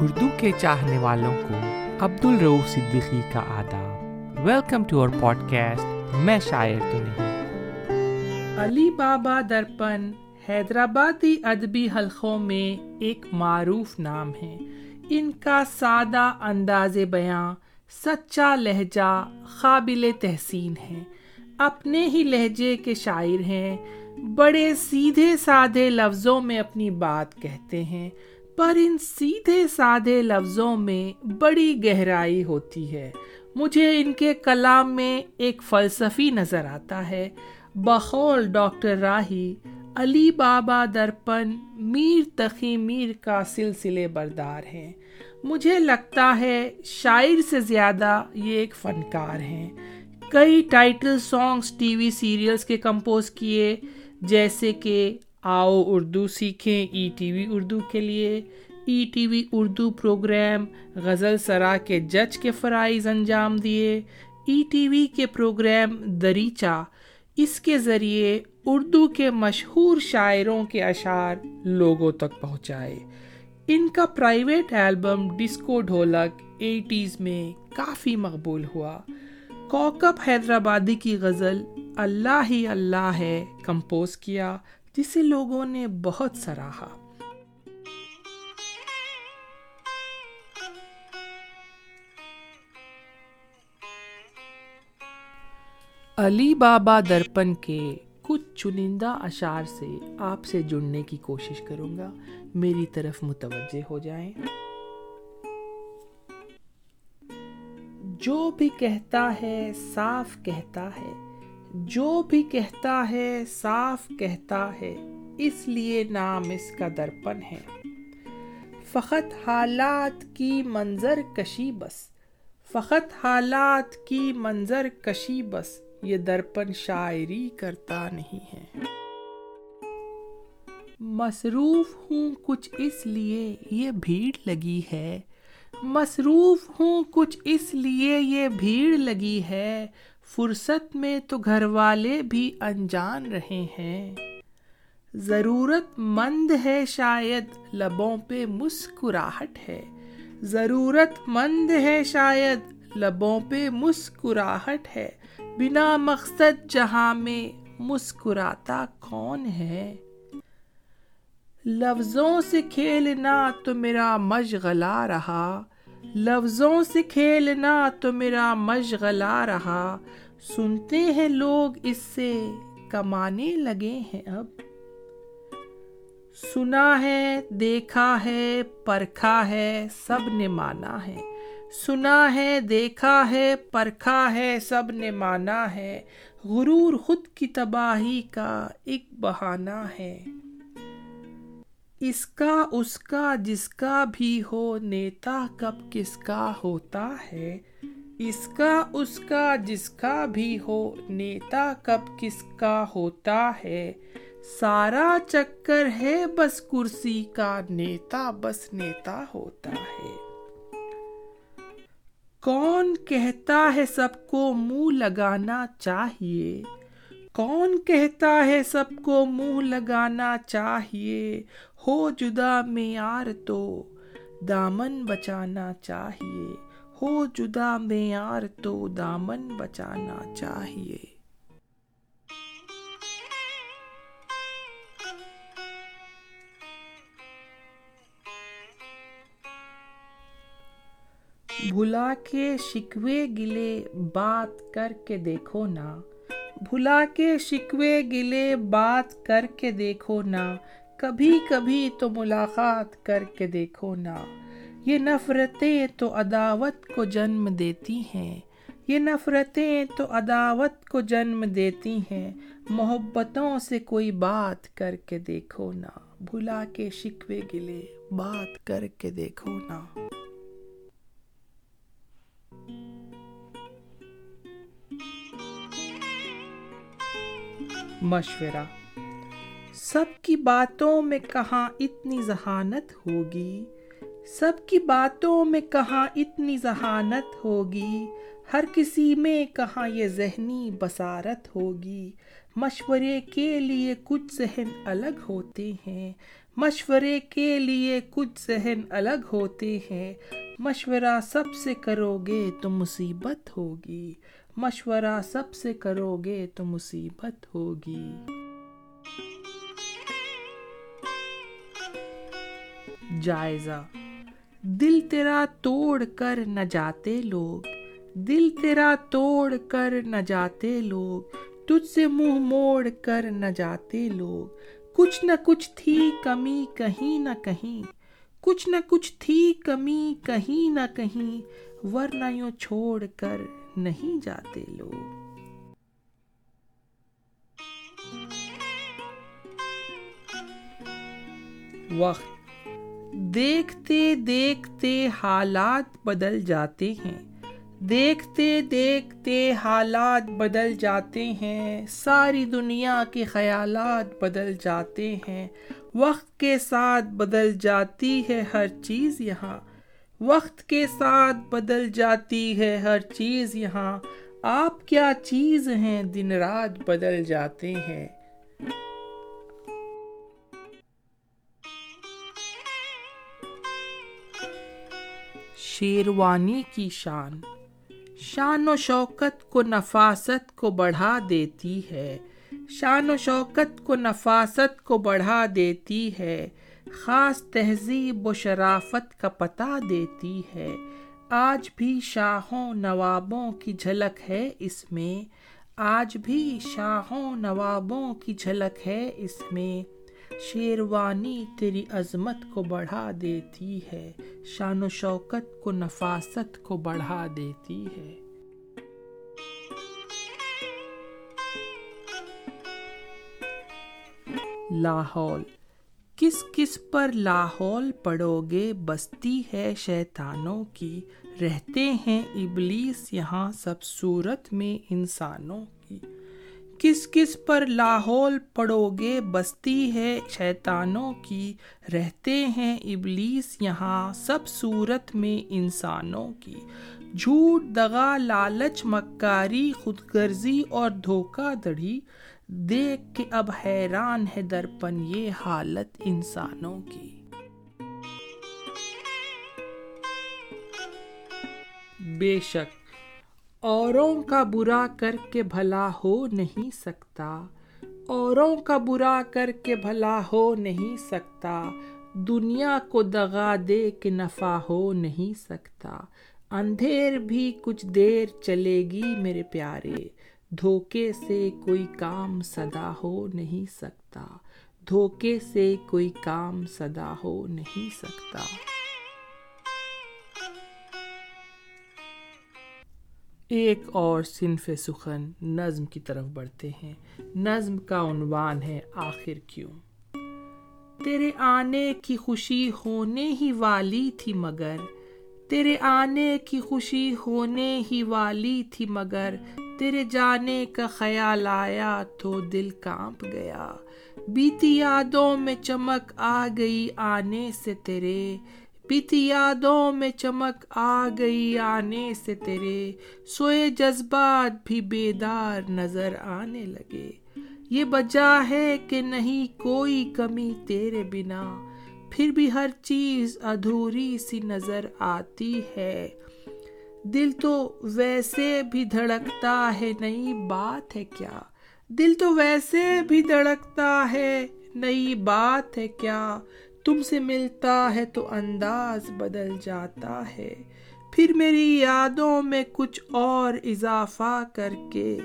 اردو کے چاہنے والوں کو عبد الروف صدیقی کا آداب۔ Welcome to our podcast میں شاعر تو نہیں۔ علی بابا درپن، حیدرآبادی ادبی حلقوں میں ایک معروف نام ہے ان کا سادہ انداز بیاں سچا لہجہ قابل تحسین ہے اپنے ہی لہجے کے شاعر ہیں۔ بڑے سیدھے سادھے لفظوں میں اپنی بات کہتے ہیں۔ پر ان سیدھے سادھے لفظوں میں بڑی گہرائی ہوتی ہے۔ مجھے ان کے کلام میں ایک فلسفی نظر آتا ہے۔ بخول ڈاکٹر راہی، علی بابا درپن، میر تخی میر کا سلسلے بردار ہیں۔ مجھے لگتا ہے شاعر سے زیادہ یہ ایک فنکار ہیں۔ کئی title songs T V serials کے کمپوز کیے، جیسے کہ آؤ اردو سیکھیں ای ٹی وی اردو کے لیے۔ E T V Urdu programme غزل سرا کے جج کے فرائض انجام دیے۔ ای ٹی وی کے پروگرام دریچہ۔ اس کے ذریعے اردو کے مشہور شاعروں کے اشعار لوگوں تک پہنچائے۔ ان کا private album disco Dholak eighties میں کافی مقبول ہوا۔ کوکب حیدرآبادی کی غزل اللہ ہی اللہ ہے کمپوز کیا۔ جسے لوگوں نے بہت سراہا۔ علی بابا درپن کے کچھ چنندہ اشعار سے آپ سے جڑنے کی کوشش کروں گا۔ میری طرف متوجہ ہو جائیں۔ جو بھی کہتا ہے، صاف کہتا ہے۔ جو بھی کہتا ہے صاف کہتا ہے، اس لیے نام اس کا درپن ہے۔ فقط حالات کی منظر کشی بس، فقط حالات کی منظر کشی بس، یہ درپن شاعری کرتا نہیں ہے۔ مصروف ہوں کچھ اس لیے یہ بھیڑ لگی ہے۔ مصروف ہوں کچھ اس لیے یہ بھیڑ لگی ہے۔ فرصت میں تو گھر والے بھی انجان رہے ہیں۔ ضرورت مند ہے شاید، لبوں پہ مسکراہٹ ہے۔ ضرورت مند ہے شاید، لبوں پہ مسکراہٹ ہے۔ بنا مقصد جہاں میں مسکراتا کون ہے۔ لفظوں سے کھیلنا تو میرا مشغلہ رہا۔ لفظوں سے کھیلنا تو میرا مشغلہ رہا۔ سنتے ہیں لوگ اس سے کمانے لگے ہیں اب۔ سنا ہے، دیکھا ہے، پرکھا ہے، سب نے مانا ہے۔ سنا ہے، دیکھا ہے، پرکھا ہے، سب نے مانا ہے۔ غرور خود کی تباہی کا ایک بہانہ ہے۔ اس کا اس کا جس کا بھی ہو، نیتا کب کس کا ہوتا ہے؟ اس کا اس کا جس کا بھی ہو، نیتا کب کس کا ہوتا ہے؟ سارا چکر ہے بس کرسی کا، نیتا بس نیتا ہوتا ہے۔ کون کہتا ہے سب کو منہ لگانا چاہیے؟ کون کہتا ہے سب کو منہ لگانا چاہیے؟ ہو جدا معیار تو دامن بچانا چاہیے۔ ہو جدا معیار تو دامن بچانا چاہیے۔ بھلا کے شکوے گلے بات کر کے دیکھو نا۔ بھلا کے شکوے گلے بات کر کے دیکھو نا۔ کبھی کبھی تو ملاقات کر کے دیکھو نا۔ یہ نفرتیں تو عداوت کو جنم دیتی ہیں۔ یہ نفرتیں تو عداوت کو جنم دیتی ہیں۔ محبتوں سے کوئی بات کر کے دیکھو نا۔ بھلا کے شکوے گلے بات کر کے دیکھو نا۔ مشورہ سب کی باتوں میں کہاں اتنی ذہانت ہوگی؟ سب کی باتوں میں کہاں اتنی ذہانت ہوگی؟ ہر کسی میں کہاں یہ ذہنی بصارت ہوگی؟ مشورے کے لیے کچھ ذہن الگ ہوتے ہیں۔ مشورے کے لیے کچھ ذہن الگ ہوتے ہیں۔ مشورہ سب سے کرو گے تو مصیبت ہوگی۔ مشورہ سب سے کرو گے تو مصیبت ہوگی۔ جائزہ۔ دل تیرا توڑ کر نہ جاتے لوگ۔ دل تیرا توڑ کر نہ جاتے لوگ۔ تجھ سے منہ موڑ کر نہ جاتے لوگ۔ کچھ نہ کچھ تھی کمی کہیں نہ کہیں۔ کچھ نہ کچھ تھی کمی کہیں نہ کہیں۔ ورنہ یوں چھوڑ کر نہیں جاتے لوگ۔ وقت دیکھتے دیکھتے حالات بدل جاتے ہیں۔ دیکھتے دیکھتے حالات بدل جاتے ہیں۔ ساری دنیا کے خیالات بدل جاتے ہیں۔ وقت کے ساتھ بدل جاتی ہے ہر چیز یہاں۔ وقت کے ساتھ بدل جاتی ہے ہر چیز یہاں۔ آپ کیا چیز ہیں؟ دن رات بدل جاتے ہیں۔ شیروانی کی شان۔ شان و شوکت کو نفاست کو بڑھا دیتی ہے۔ شان و شوکت کو نفاست کو بڑھا دیتی ہے۔ خاص تہذیب و شرافت کا پتہ دیتی ہے۔ آج بھی شاہوں نوابوں کی جھلک ہے اس میں۔ آج بھی شاہوں نوابوں کی جھلک ہے اس میں۔ شیروانی تیری عظمت کو بڑھا دیتی ہے، شان و شوکت کو نفاست کو بڑھا دیتی ہے۔ لاہور، کس کس پر لاہور پڑو گے بستی ہے شیطانوں کی؟ رہتے ہیں ابلیس یہاں سب صورت میں انسانوں کی۔ کس کس پر لاہور پڑو گے بستی ہے، شیطانوں کی رہتے ہیں ابلیس یہاں سب صورت میں انسانوں کی۔ جھوٹ، دغا، لالچ، مکاری خود غرضی اور دھوکہ دڑی دیکھ کے اب حیران ہے درپن یہ حالت انسانوں کی۔ بے شک اوروں کا برا کر کے بھلا ہو نہیں سکتا۔ اوروں کا برا کر کے بھلا ہو نہیں سکتا۔ دنیا کو دغا دے کے نفع ہو نہیں سکتا۔ اندھیر بھی کچھ دیر چلے گی میرے پیارے۔ دھوکے سے کوئی کام صدا ہو نہیں سکتا۔ دھوکے سے کوئی کام صدا ہو نہیں سکتا۔ ایک اور صنف سخن نظم کی طرف بڑھتے ہیں۔ نظم کا عنوان ہے آخر کیوں؟ تیرے آنے کی خوشی ہونے ہی والی تھی مگر، تیرے آنے کی خوشی ہونے ہی والی تھی مگر، تیرے جانے کا خیال آیا تو دل کانپ گیا۔ بیتی یادوں میں چمک آ گئی آنے سے تیرے بیتی یادوں میں چمک آ گئی، آنے سے تیرے سوئے جذبات بھی بیدار نظر آنے لگے۔ یہ بجا ہے کہ نہیں کوئی کمی تیرے بنا، پھر بھی ہر چیز ادھوری سی نظر آتی ہے۔ دل تو ویسے بھی دھڑکتا ہے، نئی بات ہے کیا؟ دل تو ویسے بھی دھڑکتا ہے، نئی بات ہے کیا؟ تم سے ملتا ہے تو انداز بدل جاتا ہے۔ پھر میری یادوں میں کچھ اور اضافہ کر کے،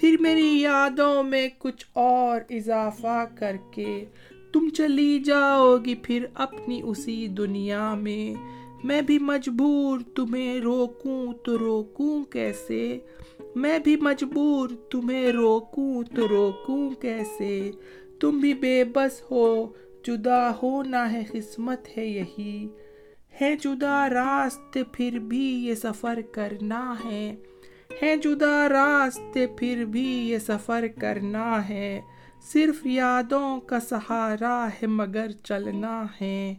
پھر میری یادوں میں کچھ اور اضافہ کر کے تم چلی جاؤ گی پھر اپنی اسی دنیا میں۔ میں بھی مجبور تمہیں روکوں تو روکوں کیسے؟ میں بھی مجبور تمہیں روکوں تو روکوں کیسے؟ تم بھی بے بس ہو جدا ہونا ہے قسمت ہے یہی۔ ہے جدا راستے پھر بھی یہ سفر کرنا ہے۔ ہے جدا راستے پھر بھی یہ سفر کرنا ہے۔ صرف یادوں کا سہارا ہے مگر چلنا ہے۔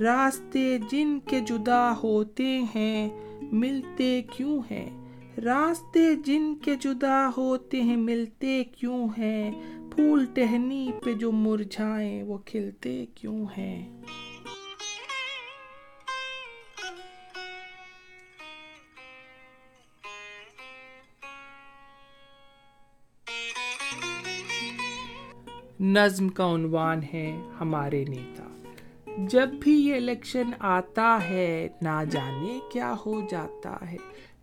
راستے جن کے جدا ہوتے ہیں ملتے کیوں ہیں؟ راستے جن کے جدا ہوتے ہیں ملتے کیوں ہیں؟ پھول ٹہنی پہ جو مرجھائیں، وہ کھلتے کیوں ہیں؟ نظم کا عنوان ہے ہمارے نیتا۔ جب بھی یہ الیکشن آتا ہے، نہ جانے کیا ہو جاتا ہے۔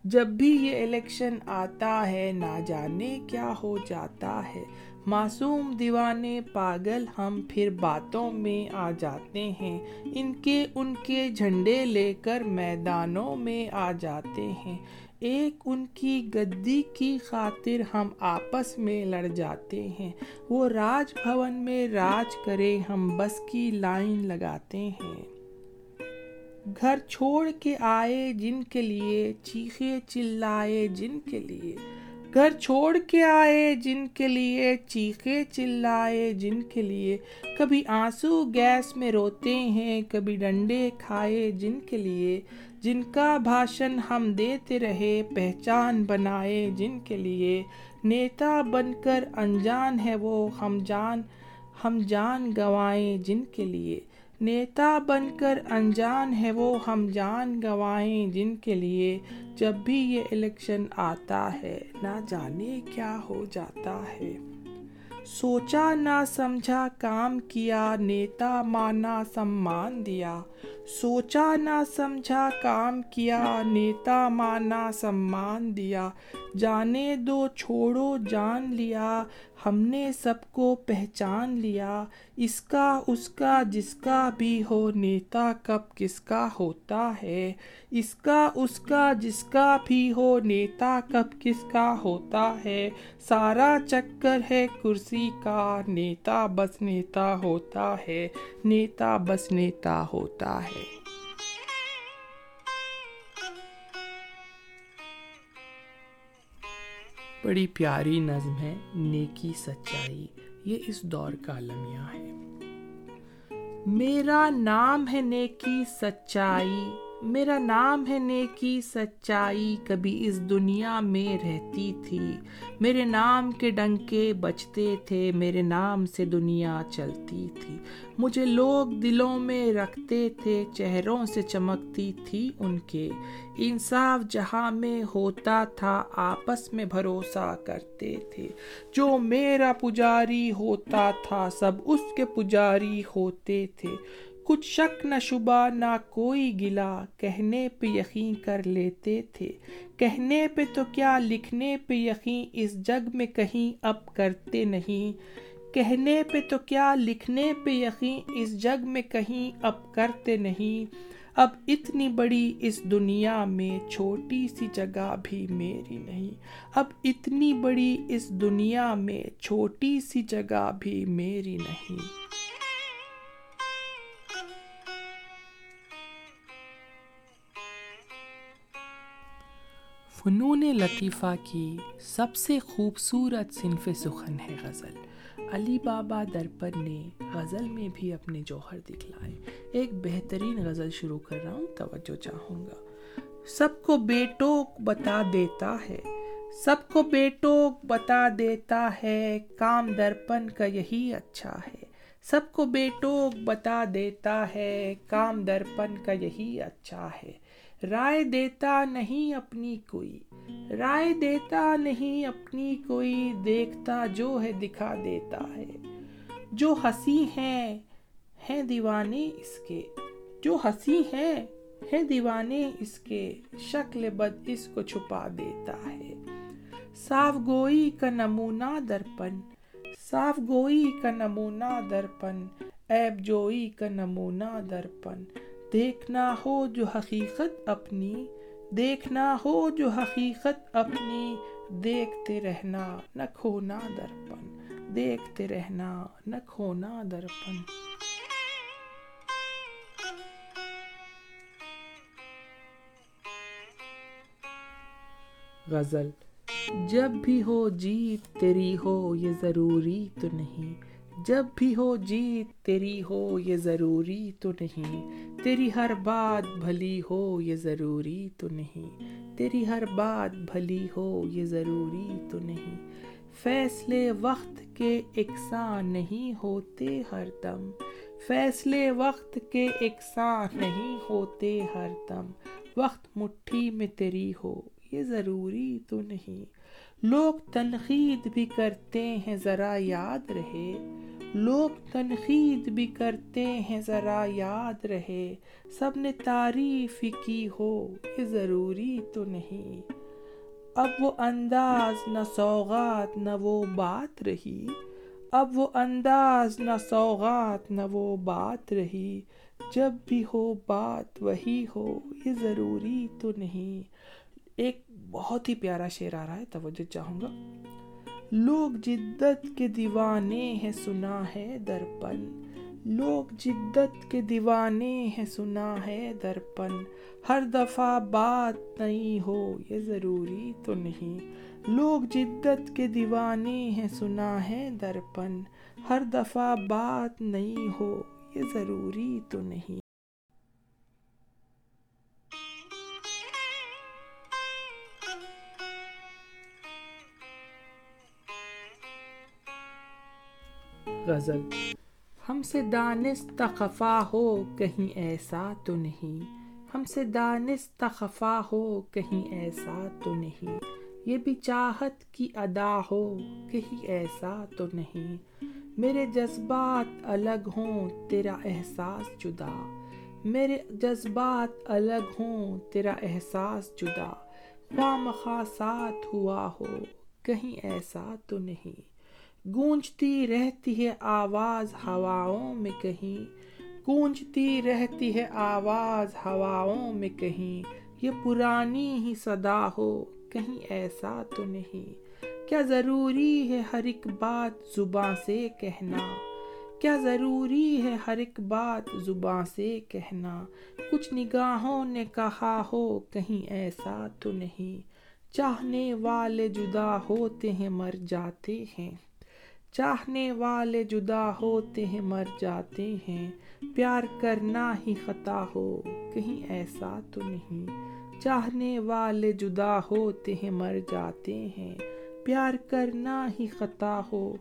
جب بھی یہ الیکشن آتا ہے، نہ جانے کیا ہو جاتا ہے۔ معصوم دیوانے پاگل ہم پھر باتوں میں آ جاتے ہیں۔ ان کے ان کے جھنڈے لے کر میدانوں میں آ جاتے ہیں۔ ایک ان کی گدی کی خاطر ہم آپس میں لڑ جاتے ہیں۔ وہ راج بھون میں راج کرے ہم بس کی لائن لگاتے ہیں۔ گھر چھوڑ کے آئے جن کے لیے، چیخے چلائے جن کے لیے۔ گھر چھوڑ کے آئے، جن کے لیے چیخے چلائے، جن کے لیے کبھی آنسو گیس میں روتے ہیں، کبھی ڈنڈے کھائے، جن کے لیے، جن کا بھاشن ہم دیتے رہے، پہچان بنائے، جن کے لیے نیتا بن کر انجان ہے وہ، ہم جان ہم جان گوائیں جن کے لیے۔ نیتا بن کر انجان ہے وہ ہم جان گوائیں جن کے لیے جب بھی یہ الیکشن آتا ہے، نہ جانے کیا ہو جاتا ہے۔ سوچا، نہ سمجھا، کام کیا، نیتا مانا، سمان دیا۔ سوچا، نہ سمجھا، کام کیا، نیتا مانا، سمان دیا۔ جانے دو، چھوڑو، جان لیا۔ ہم نے سب کو پہچان لیا، اس کا اس کا، جس کا بھی ہو، نیتا کب، کس کا ہوتا ہے؟ اس کا اس کا، جس کا بھی ہو، نیتا کب، کس کا ہوتا ہے؟ سارا چکر ہے کرسی کا، نیتا بس نیتا ہوتا ہے، نیتا بس نیتا ہوتا ہے۔ بڑی پیاری نظم ہے، نیکی سچائی، یہ اس دور کا لمحہ ہے۔ میرا نام ہے نیکی سچائی میرا نام ہے نیکی، سچائی کبھی اس دنیا میں رہتی تھی۔ میرے نام کے ڈنکے بچتے تھے، میرے نام سے دنیا چلتی تھی۔ مجھے لوگ دلوں میں رکھتے تھے، چہروں سے چمکتی تھی ان کے۔ انصاف جہاں میں ہوتا تھا، آپس میں بھروسہ کرتے تھے۔ جو میرا پجاری ہوتا تھا، سب اس کے پجاری ہوتے تھے۔ کچھ شک نہ شبہ نہ کوئی گلا کہنے پہ یقین کر لیتے تھے۔ کہنے پہ تو کیا، لکھنے پہ یقین اس جگ میں کہیں اب کرتے نہیں۔ کہنے پہ تو کیا، لکھنے پہ یقین اس جگ میں کہیں اب کرتے نہیں۔ اب اتنی بڑی اس دنیا میں چھوٹی سی جگہ بھی میری نہیں۔ اب اتنی بڑی اس دنیا میں چھوٹی سی جگہ بھی میری نہیں۔ فنون لطیفہ کی سب سے خوبصورت صنف سخن ہے غزل۔ علی بابا درپن نے غزل میں بھی اپنے جوہر دکھلائے۔ ایک بہترین غزل شروع کر رہا ہوں، توجہ چاہوں گا۔ سب کو بیٹو بتا دیتا ہے، سب کو بیٹو بتا دیتا ہے، کام درپن کا یہی اچھا ہے۔ سب کو بیٹو بتا دیتا ہے، کام درپن کا یہی اچھا ہے۔ رائے دیتا نہیں اپنی کوئی، رائے دیتا نہیں اپنی کوئی، دیکھتا جو ہے دکھا دیتا ہے۔ جو ہنسی ہیں ہیں دیوانے اس کے۔ جو ہنسی ہیں ہیں دیوانے اس کے۔ شکل بد اس کو چھپا دیتا ہے۔ صاف گوئی کا نمونہ درپن۔ صاف گوئی کا نمونہ درپن۔ ایب جوئی کا نمونہ درپن۔ دیکھنا ہو جو حقیقت اپنی، دیکھنا ہو جو حقیقت اپنی، دیکھتے رہنا نہ کھونا درپن، دیکھتے رہنا نہ کھونا درپن۔ غزل، جب بھی ہو جیت تیری ہو، یہ ضروری تو نہیں۔ جب بھی ہو جیت تیری ہو یہ ضروری تو نہیں۔ تیری ہر بات بھلی ہو یہ ضروری تو نہیں۔ تیری ہر بات بھلی ہو یہ ضروری تو نہیں۔ فیصلے وقت کے اکساں نہیں ہوتے ہر دم۔ فیصلے وقت کے اکساں نہیں ہوتے ہر دم۔ وقت مٹھی میں تیری ہو یہ ضروری تو نہیں۔ لوگ تنقید بھی کرتے ہیں، ذرا یاد رہے۔ لوگ تنقید بھی کرتے ہیں، ذرا یاد رہے۔ سب نے تعریف ہی کی ہو، یہ ضروری تو نہیں۔ اب وہ انداز نہ سوغات، نہ وہ بات رہی۔ اب وہ انداز نہ سوغات، نہ وہ بات رہی۔ جب بھی ہو بات، وہی ہو، یہ ضروری تو نہیں۔ ایک بہت ہی پیارا شعر آ رہا ہے، توجہ چاہوں گا۔ لوگ جدت کے دیوانے ہیں، سنا ہے درپن۔ لوگ جدت کے دیوانے ہیں، سنا ہے درپن۔ ہر دفعہ بات نہیں ہو، یہ ضروری تو نہیں۔ لوگ جدت کے دیوانے ہیں، سنا ہے درپن۔ ہر دفعہ بات نہیں ہو، یہ ضروری تو نہیں۔ غزل ہم سے دانست خفا ہو، کہیں ایسا تو نہیں۔ ہم سے دانست خفا ہو، کہیں ایسا تو نہیں۔ یہ بھی چاہت کی ادا ہو، کہیں ایسا تو نہیں۔ میرے جذبات الگ ہوں، تیرا احساس جدا۔ میرے جذبات الگ ہوں، تیرا احساس جدا۔ خواہ مخواصات ہوا ہو، کہیں ایسا تو نہیں۔ گونجتی رہتی ہے آواز ہواؤں میں کہیں، گونجتی رہتی ہے آواز ہواؤں میں کہیں۔ یہ پرانی ہی صدا ہو، کہیں ایسا تو نہیں۔ کیا ضروری ہے ہر ایک بات زباں سے کہنا؟ کیا ضروری ہے ہر ایک بات زباں سے کہنا؟ کچھ نگاہوں نے کہا ہو، کہیں ایسا تو نہیں۔ چاہنے والے جدا ہوتے ہیں، مر جاتے ہیں۔ چاہنے والے جدا ہوتے ہیں، مر جاتے ہیں۔ پیار کرنا ہی خطا ہو، کہیں ایسا تو نہیں۔ چاہنے والے جدا ہوتے ہیں، مر جاتے ہیں۔ پیار کرنا ہی خطا ہو،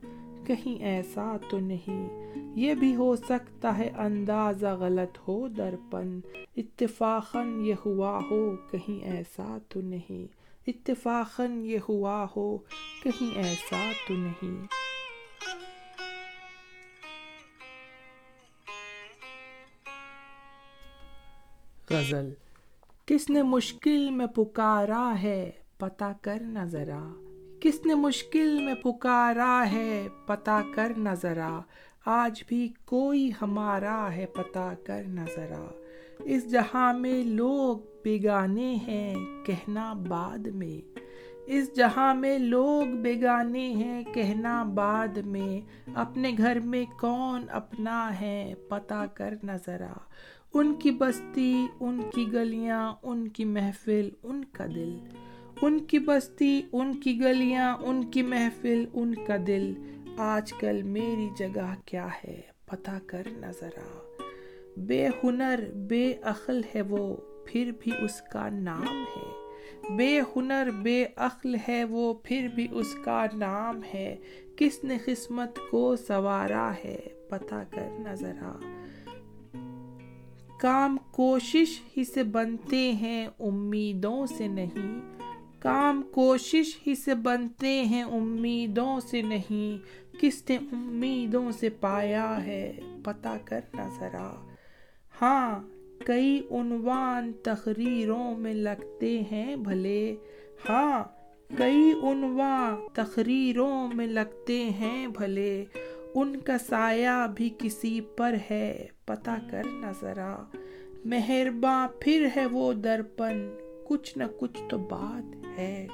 کہیں ایسا تو نہیں۔ یہ بھی ہو سکتا ہے، اندازہ غلط ہو، درپن۔ اتفاقاً یہ ہوا ہو، کہیں ایسا تو نہیں۔ اتفاقاً یہ ہوا ہو، کہیں ایسا تو نہیں۔ غزل۔ کس نے مشکل میں پکارا ہے پتا کرنا ذرا۔ کس نے مشکل میں پکارا ہے پتا کر نہ ذرا۔ آج بھی کوئی ہمارا ہے پتا کر نہ ذرا۔ اس جہاں میں لوگ بیگانے ہیں کہنا بعد میں۔ اس جہاں میں لوگ بیگانے ہیں کہنا بعد میں۔ اپنے گھر میں کون اپنا ہے پتا کر نہ ذرا۔ ان کی بستی، ان کی گلیاں، ان کی محفل، ان کا دل۔ ان کی بستی، ان کی گلیاں، ان کی محفل، ان کا دل۔ آج کل میری جگہ کیا ہے؟ پتا کر نظرا بے ہنر، بے عقل ہے وہ، پھر بھی اس کا نام ہے۔ بے ہنر، بے عقل ہے وہ، پھر بھی اس کا نام ہے۔ کس نے قسمت کو سوارا ہے؟ پتا کر نظرا کام کوشش ہی سے بنتے ہیں، امیدوں سے نہیں۔ کام کوشش ہی سے بنتے ہیں، امیدوں سے نہیں۔ کس نے امیدوں سے پایا ہے؟ پتا کرنا ذرا۔ ہاں کئی عنوان تقریروں میں لگتے ہیں بھلے۔ ہاں کئی عنوان تقریروں میں لگتے ہیں بھلے۔ ان کا سایہ بھی کسی پر ہے پتا کرنا ذرا۔ مہرباں پھر ہے وہ درپن، کچھ نہ کچھ تو بات ہے۔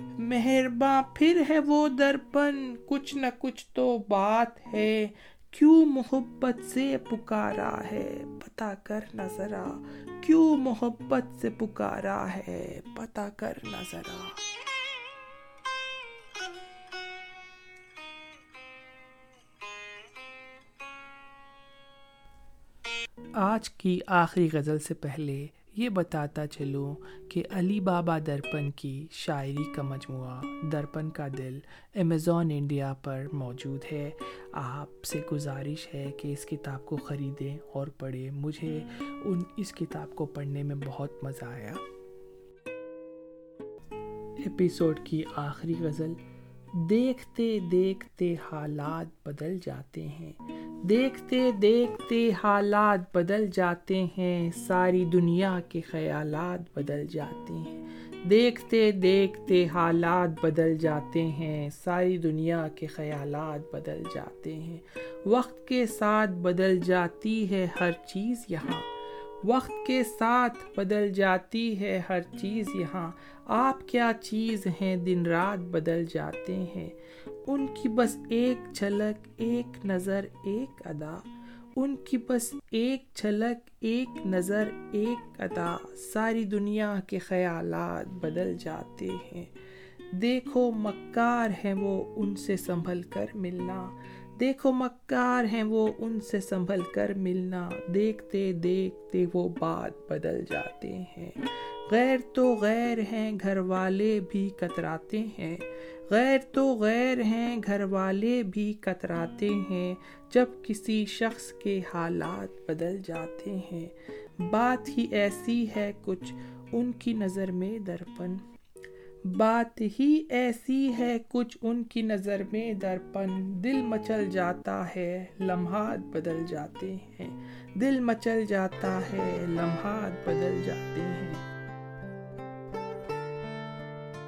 مہرباں پھر ہے وہ درپن، کچھ نہ کچھ تو بات ہے۔ کیوں محبت سے پکارا ہے؟ پتا کر ذرا۔ کیوں محبت سے پکارا ہے؟ پتا کر ذرا۔ آج کی آخری غزل سے پہلے یہ بتاتا چلوں کہ علی بابا درپن کی شاعری کا مجموعہ درپن کا دل امیزون انڈیا پر موجود ہے۔ آپ سے گزارش ہے کہ اس کتاب کو خریدیں اور پڑھیں۔ مجھے ان اس کتاب کو پڑھنے میں بہت مزہ آیا۔ ایپیسوڈ کی آخری غزل دیکھتے دیکھتے حالات بدل جاتے ہیں۔ دیکھتے دیکھتے حالات بدل جاتے ہیں، ساری دنیا کے خیالات بدل جاتے ہیں۔ دیکھتے دیکھتے حالات بدل جاتے ہیں، ساری دنیا کے خیالات بدل جاتے ہیں۔ وقت کے ساتھ بدل جاتی ہے ہر چیز یہاں۔ وقت کے ساتھ بدل جاتی ہے ہر چیز یہاں۔ آپ کیا چیز ہیں دن رات بدل جاتے ہیں؟ ان کی بس ایک جھلک، ایک نظر، ایک ادا۔ ان کی بس ایک جھلک، ایک نظر، ایک ادا۔ ساری دنیا کے خیالات بدل جاتے ہیں۔ دیکھو مکار ہیں وہ ان سے سنبھل کر ملنا۔ دیکھو مکار ہیں وہ ان سے سنبھل کر ملنا۔ دیکھتے دیکھتے وہ بات بدل جاتے ہیں۔ غیر تو غیر ہیں، گھر والے بھی کتراتے ہیں۔ غیر تو غیر ہیں، گھر والے بھی کتراتے ہیں۔ جب کسی شخص کے حالات بدل جاتے ہیں۔ بات ہی ایسی ہے کچھ ان کی نظر میں درپن۔ بات ہی ایسی ہے کچھ ان کی نظر میں درپن۔ دل مچل جاتا ہے، لمحات بدل جاتے ہیں۔ دل مچل جاتا ہے، لمحات بدل جاتے ہیں۔